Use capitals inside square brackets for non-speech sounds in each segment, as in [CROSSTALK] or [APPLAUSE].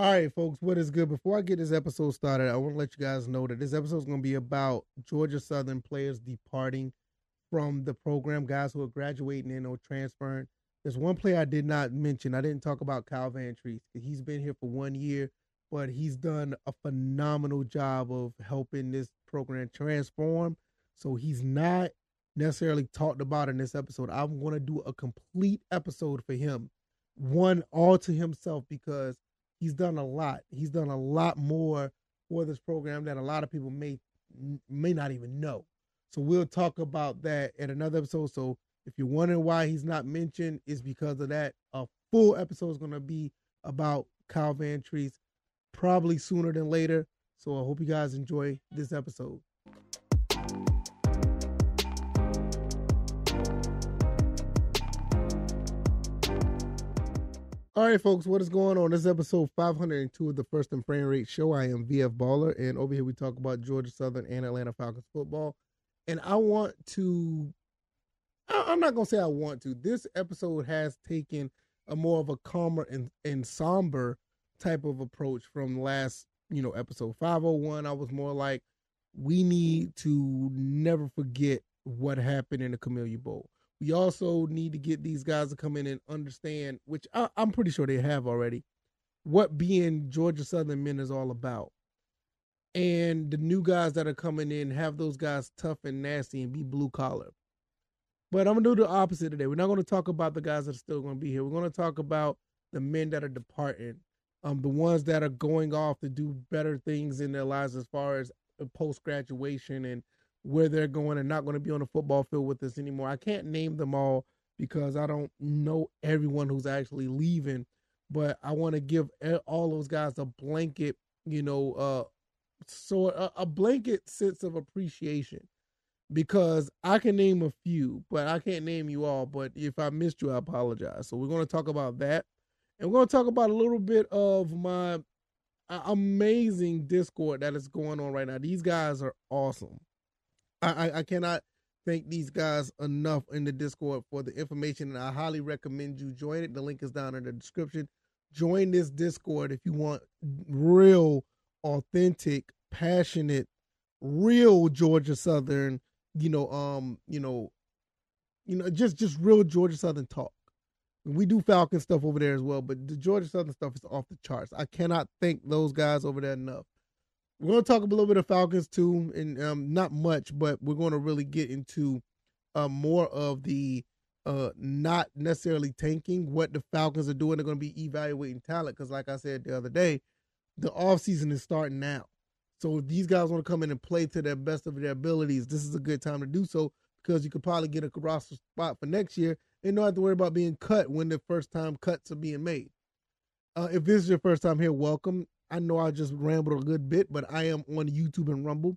All right, folks, what is good? Before I get this episode started, I want to let you guys know that this episode is going to be about Georgia Southern players departing from the program, guys who are graduating in or transferring. There's one player I did not mention. I didn't talk about Kyle Vantrease. He's been here for one year, but he's done a phenomenal job of helping this program transform. So he's not necessarily talked about in this episode. I'm going to do a complete episode for him, one all to himself, because he's done a lot. He's done a lot more for this program that a lot of people may may not even know. So we'll talk about that in another episode. So if you're wondering why he's not mentioned, it's because of that. A full episode is going to be about Kyle Trees, probably sooner than later. So I hope you guys enjoy this episode. All right, folks, what is going on? This is episode 502 of the First and Frame Rate Show. I am VF Baller, and over here we talk about Georgia Southern and Atlanta Falcons football. And I want to, I'm not going to say I want to. This episode has taken a more of a calmer and, and somber type of approach from last, you know, episode 501. I was more like, we need to never forget what happened in the Camellia Bowl we also need to get these guys to come in and understand, which I, am pretty sure they have already, what being Georgia Southern men is all about. And the new guys that are coming in have those guys tough and nasty and be blue collar. But I'm gonna do the opposite today. We're not gonna talk about the guys that are still gonna be here. We're gonna talk about the men that are departing, um, the ones that are going off to do better things in their lives as far as post graduation and where they're going and not going to be on the football field with us anymore. I can't name them all because I don't know everyone who's actually leaving, but I want to give all those guys a blanket, you know, uh, so a, a blanket sense of appreciation because I can name a few, but I can't name you all. But if I missed you, I apologize. So we're going to talk about that. And we're going to talk about a little bit of my amazing Discord that is going on right now. These guys are awesome. I, I cannot thank these guys enough in the Discord for the information, and I highly recommend you join it. The link is down in the description. Join this Discord if you want real, authentic, passionate, real Georgia Southern, you know, um, you know, you know, just just real Georgia Southern talk. We do Falcon stuff over there as well, but the Georgia Southern stuff is off the charts. I cannot thank those guys over there enough. We're going to talk a little bit of Falcons too, and um, not much, but we're going to really get into uh, more of the uh, not necessarily tanking what the Falcons are doing. They're going to be evaluating talent because, like I said the other day, the offseason is starting now. So if these guys want to come in and play to their best of their abilities, this is a good time to do so because you could probably get a roster spot for next year and don't have to worry about being cut when the first time cuts are being made. Uh, if this is your first time here, welcome. I know I just rambled a good bit, but I am on YouTube and Rumble.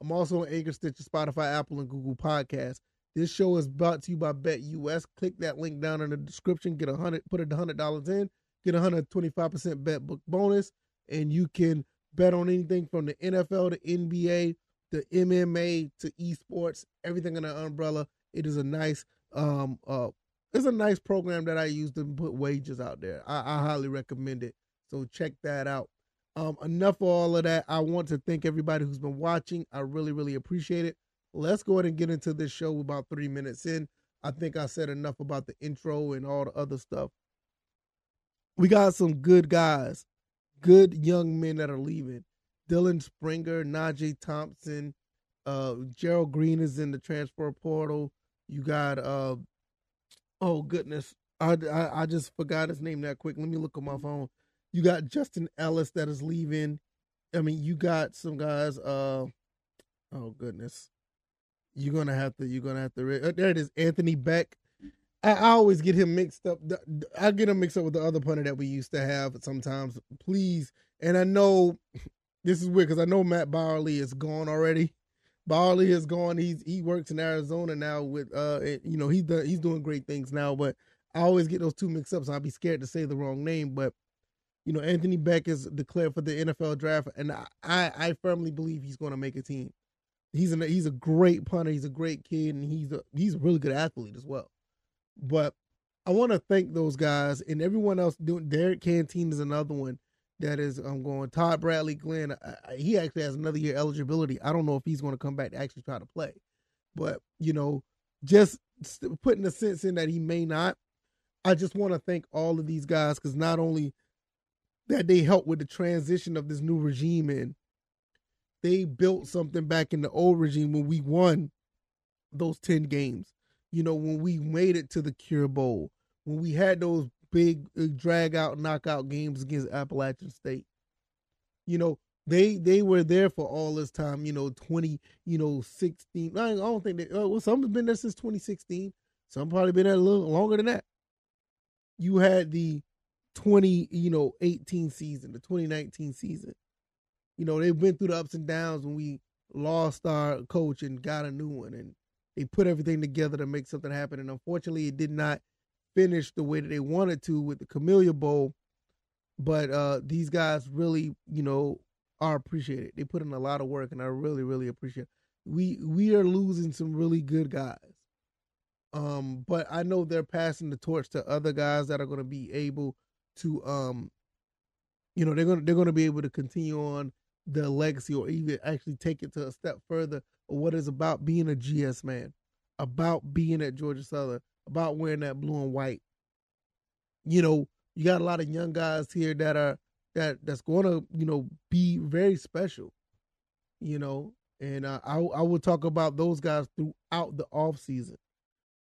I'm also on Anchor, Stitcher, Spotify, Apple, and Google Podcasts. This show is brought to you by BetUS. Click that link down in the description. Get a hundred, put a hundred dollars in, get a hundred twenty-five percent bet book bonus, and you can bet on anything from the NFL to NBA to MMA to esports, everything in umbrella. It is a nice, um, uh, it's a nice program that I use to put wages out there. I, I highly recommend it. So check that out. Um, enough of all of that. I want to thank everybody who's been watching. I really, really appreciate it. Let's go ahead and get into this show about three minutes in. I think I said enough about the intro and all the other stuff. We got some good guys, good young men that are leaving. Dylan Springer, Najee Thompson, uh, Gerald Green is in the transfer portal. You got uh, oh goodness, I, I, I just forgot his name that quick. Let me look on my phone. You got Justin Ellis that is leaving. I mean, you got some guys. Uh, oh goodness, you're gonna have to. You're gonna have to. Uh, there it is, Anthony Beck. I, I always get him mixed up. I get him mixed up with the other punter that we used to have sometimes. Please, and I know [LAUGHS] this is weird because I know Matt Barley is gone already. Barley is gone. He's he works in Arizona now with uh you know he's done, he's doing great things now. But I always get those two mixed up, so I'd be scared to say the wrong name. But you know, Anthony Beck is declared for the NFL draft, and I, I firmly believe he's going to make a team. He's a he's a great punter. He's a great kid, and he's a he's a really good athlete as well. But I want to thank those guys and everyone else doing. Derek Canteen is another one that is I'm going Todd Bradley Glenn. I, he actually has another year eligibility. I don't know if he's going to come back to actually try to play, but you know, just putting a sense in that he may not. I just want to thank all of these guys because not only that they helped with the transition of this new regime in, they built something back in the old regime when we won those 10 games. You know, when we made it to the Cure Bowl, when we had those big uh, drag out knockout games against Appalachian State. You know, they they were there for all this time, you know, 20, you know, 16. I don't think they uh, well, some have been there since 2016. Some probably been there a little longer than that. You had the 20, you know, 18 season, the 2019 season. You know, they've been through the ups and downs when we lost our coach and got a new one and they put everything together to make something happen. And unfortunately it did not finish the way that they wanted to with the Camellia Bowl. But uh these guys really, you know, are appreciated. They put in a lot of work and I really, really appreciate it. We we are losing some really good guys. Um, but I know they're passing the torch to other guys that are gonna be able to um you know, they're gonna they're gonna be able to continue on the legacy or even actually take it to a step further of what is about being a GS man, about being at Georgia Southern, about wearing that blue and white. You know, you got a lot of young guys here that are that that's going to you know be very special. You know, and uh, I I will talk about those guys throughout the off season.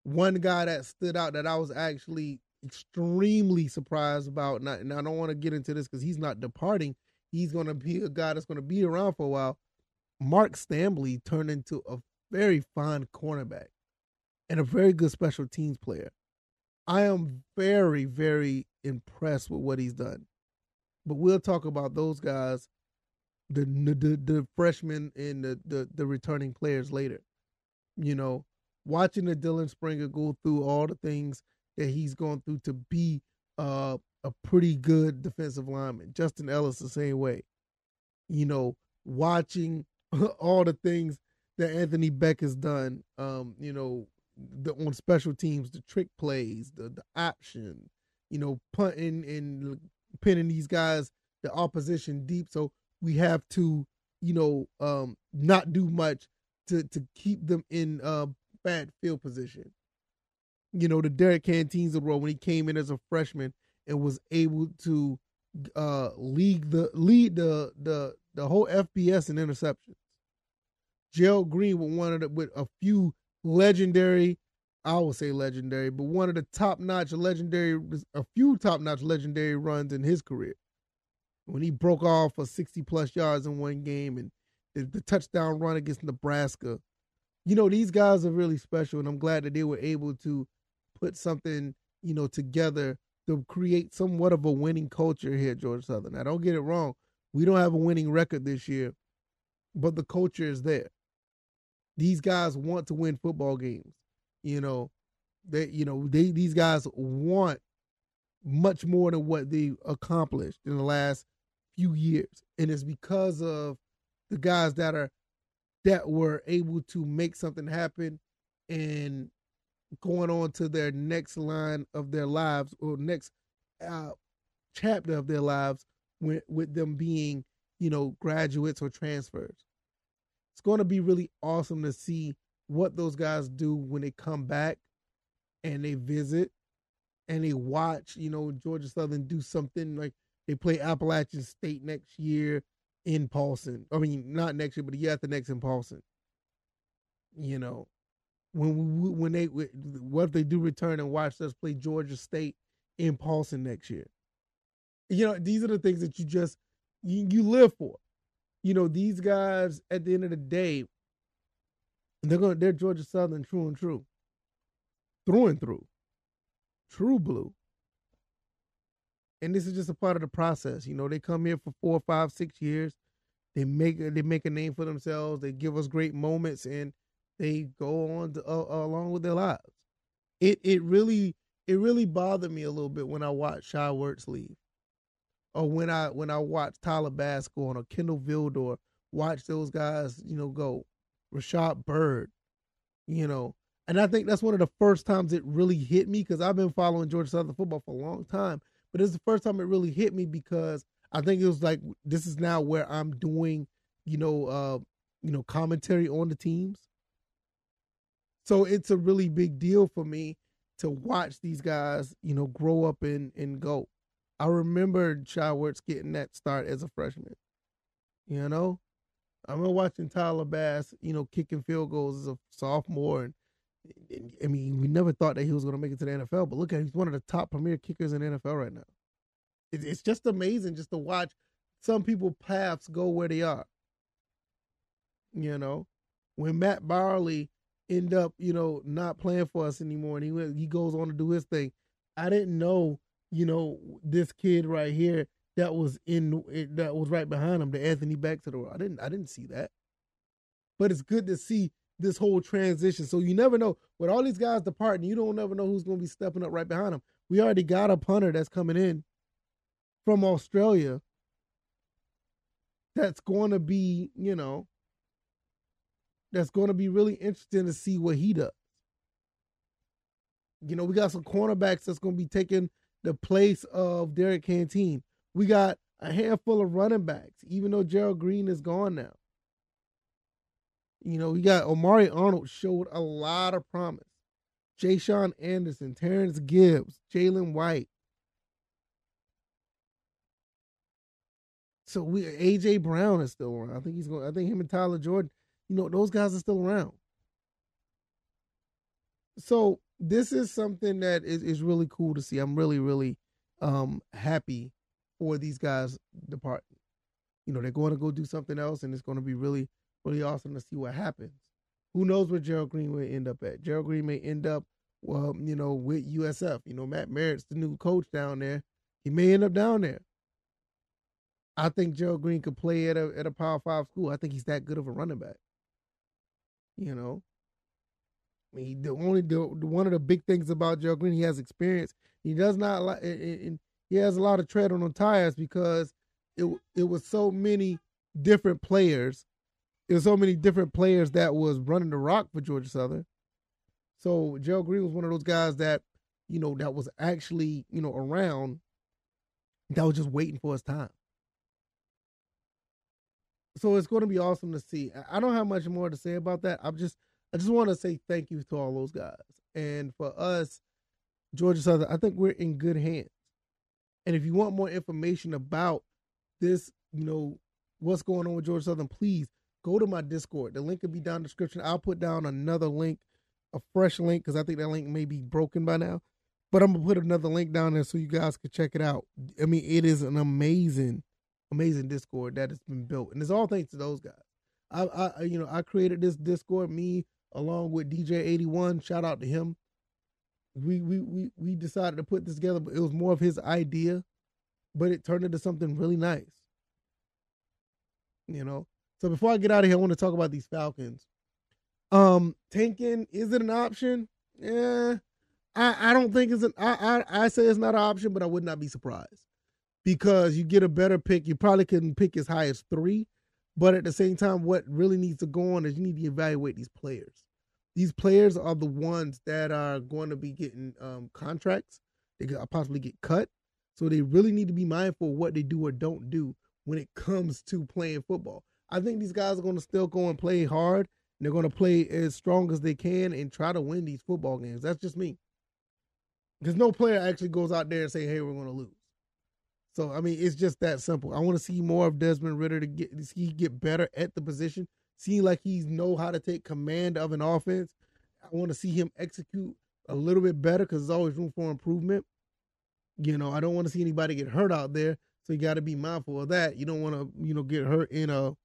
One guy that stood out that I was actually extremely surprised about, I, and I don't want to get into this because he's not departing. He's going to be a guy that's going to be around for a while. Mark Stambly turned into a very fine cornerback and a very good special teams player. I am very, very impressed with what he's done. But we'll talk about those guys, the the, the freshmen and the, the the returning players later. You know, watching the Dylan Springer go through all the things that he's going through to be uh, a pretty good defensive lineman. Justin Ellis the same way. You know, watching [LAUGHS] all the things that Anthony Beck has done. Um, you know, the on special teams, the trick plays, the the option, you know, punting and pinning these guys, the opposition deep. So we have to, you know, um, not do much to to keep them in uh, bad field position. You know, the Derek Canteens of the world when he came in as a freshman and was able to uh lead the lead the the the whole FBS in interceptions. Gerald Green with one of the, with a few legendary, I will say legendary, but one of the top notch legendary, a few top notch legendary runs in his career. When he broke off for 60 plus yards in one game and the, the touchdown run against Nebraska. You know, these guys are really special, and I'm glad that they were able to put something, you know, together to create somewhat of a winning culture here at Georgia Southern. Now, don't get it wrong. We don't have a winning record this year, but the culture is there these guys want to win football games. You know, they you know they these guys want much more than what they accomplished in the last few years, and it's because of the guys that are that were able to make something happen and going on to their next line of their lives or next uh, chapter of their lives with, with them being you know graduates or transfers it's going to be really awesome to see what those guys do when they come back and they visit and they watch, you know, Georgia Southern do something like they play Appalachian State next year in Paulson. I mean, not next year, but the next in Paulson. You know, when we, when they what if they do return and watch us play Georgia State in Paulson next year? You know, these are the things that you just you, you live for you know, these guys at the end of the day, they're going they're Georgia Southern true and true. Through and through. True blue. And this is just a part of the process. You know, they come here for four, five, six years. They make they make a name for themselves. They give us great moments, and they go on to, uh, along with their lives. It it really it really bothered me a little bit when I watched Shai Werts leave or when I when I watch Tyler on or Kindle Vildor, watch those guys, you know, go. Rashad Bird, you know. And I think that's one of the first times it really hit me because I've been following Georgia Southern football for a long time. But it's the first time it really hit me because I think it was like this is now where I'm doing, you know, uh, you know, commentary on the teams. So it's a really big deal for me to watch these guys, you know, grow up and and go. I remember Shai Werts getting that start as a freshman. You know, I remember watching Tyler Bass, you know, kicking field goals as a sophomore, and, and I mean, we never thought that he was going to make it to the NFL. But look at him, he's one of the top premier kickers in the NFL right now. It, it's just amazing just to watch some people paths go where they are. You know, when Matt Barley end up, you know, not playing for us anymore, and he went, he goes on to do his thing. I didn't know, you know, this kid right here that was in eh, that was right behind him, the Anthony Beck to the world. I didn't I didn't see that. But it's good to see this whole transition. So you never know. With all these guys departing, you don't never know who's gonna be stepping up right behind them. We already got a punter that's coming in from Australia that's going to be, you know, that's going to be really interesting to see what he does. You know, we got some cornerbacks that's going to be taking the place of Derek Canteen. We got a handful of running backs, even though Gerald Green is gone now. You know, we got Omari Arnold showed a lot of promise. Jay Anderson, Terrence Gibbs, Jalen White. So we AJ Brown is still around. I think he's going. I think him and Tyler Jordan. You know, those guys are still around. So this is something that is, is really cool to see. I'm really, really um happy for these guys departing. You know, they're going to go do something else, and it's going to be really, really awesome to see what happens. Who knows where Gerald Green will end up at? Gerald Green may end up, well, you know, with USF. You know, Matt Merritt's the new coach down there. He may end up down there. I think Gerald Green could play at a at a Power Five school. I think he's that good of a running back. You know, I mean, the only the, one of the big things about Gerald Green, he has experience. He does not like, he has a lot of tread on the tires because it it was so many different players. It was so many different players that was running the rock for Georgia Southern. So Gerald Green was one of those guys that, you know, that was actually, you know, around that was just waiting for his time so it's going to be awesome to see. I don't have much more to say about that. I'm just, I just want to say thank you to all those guys. And for us, Georgia Southern, I think we're in good hands. And if you want more information about this, you know, what's going on with Georgia Southern, please go to my Discord. The link will be down in the description. I'll put down another link, a fresh link, because I think that link may be broken by now. But I'm gonna put another link down there so you guys can check it out. I mean, it is an amazing amazing Discord that has been built, and it's all thanks to those guys. I, I, you know, I created this Discord, me along with DJ eighty one. Shout out to him. We we we we decided to put this together, but it was more of his idea, but it turned into something really nice. You know. So before I get out of here, I want to talk about these Falcons. Um, tanking is it an option? Yeah, I I don't think it's an. I I, I say it's not an option, but I would not be surprised because you get a better pick. You probably can pick as high as three, but at the same time, what really needs to go on is you need to evaluate these players. These players are the ones that are going to be getting um, contracts. They could possibly get cut. So they really need to be mindful of what they do or don't do when it comes to playing football. I think these guys are going to still go and play hard. And they're going to play as strong as they can and try to win these football games. That's just me. Because no player actually goes out there and say, "Hey, we're going to lose." So I mean, it's just that simple. I want to see more of Desmond Ridder to get he get better at the position. Seem like he's know how to take command of an offense. I want to see him execute a little bit better because there's always room for improvement. You know, I don't want to see anybody get hurt out there, so you got to be mindful of that. You don't want to, you know, get hurt in a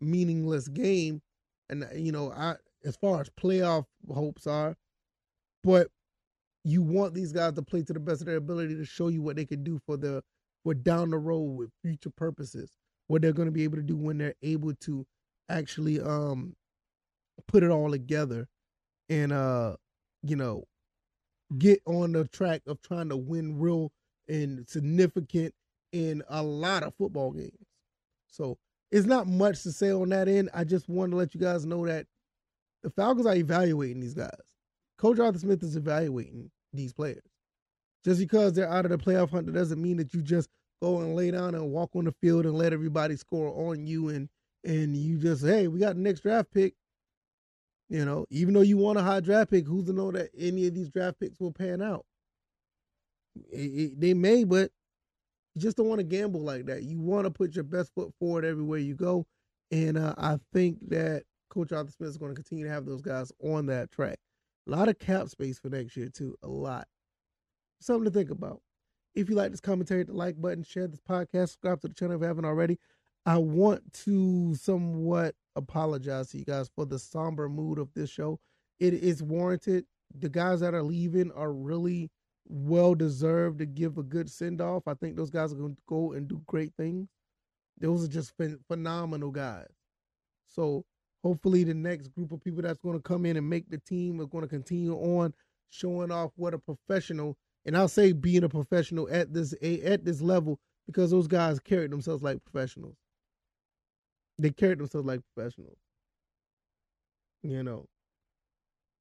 meaningless game. And uh, you know, I as far as playoff hopes are, but you want these guys to play to the best of their ability to show you what they can do for the for down the road with future purposes, what they're going to be able to do when they're able to actually um put it all together and uh you know get on the track of trying to win real and significant in a lot of football games. So it's not much to say on that end. I just want to let you guys know that the Falcons are evaluating these guys. Coach Arthur Smith is evaluating these players. Just because they're out of the playoff hunt doesn't mean that you just go and lay down and walk on the field and let everybody score on you and and you just hey we got the next draft pick. You know even though you want a high draft pick who's to know that any of these draft picks will pan out? It, it, they may but you just don't want to gamble like that. You want to put your best foot forward everywhere you go and uh, i think that coach arthur smith is going to continue to have those guys on that track. A lot of cap space for next year too a lot something to think about if you like this commentary, hit the like button, share this podcast, subscribe to the channel if you haven't already. I want to somewhat apologize to you guys for the somber mood of this show. It is warranted. The guys that are leaving are really well deserved to give a good send off. I think those guys are going to go and do great things. Those are just phenomenal guys. So hopefully the next group of people that's going to come in and make the team are going to continue on showing off what a professional and I'll say being a professional at this at this level because those guys carried themselves like professionals. They carried themselves like professionals. You know.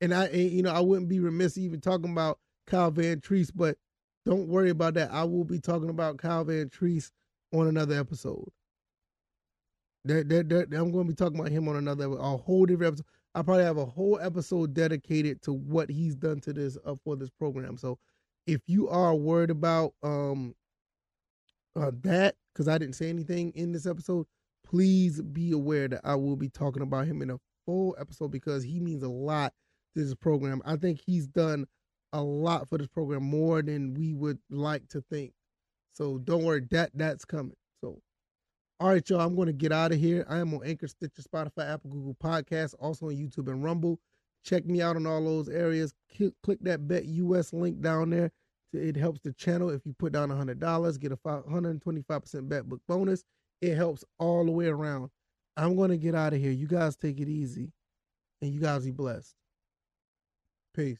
And I you know, I wouldn't be remiss even talking about Kyle Vantrease, but don't worry about that. I will be talking about Kyle Vantrease on another episode. I'm going to be talking about him on another a whole different episode. I probably have a whole episode dedicated to what he's done to this uh, for this program. So if you are worried about um uh, that, because I didn't say anything in this episode, please be aware that I will be talking about him in a full episode because he means a lot to this program. I think he's done a lot for this program more than we would like to think. So don't worry, that that's coming. So all right, y'all, I'm to get out of here. I am on Anchor, Stitcher, Spotify, Apple, Google Podcasts, also on YouTube and Rumble. Check me out in all those areas. Click that Bet US link down there. It helps the channel if you put down $100, get a 125% bet book bonus. It helps all the way around. I'm going to get out of here. You guys take it easy and you guys be blessed. Peace.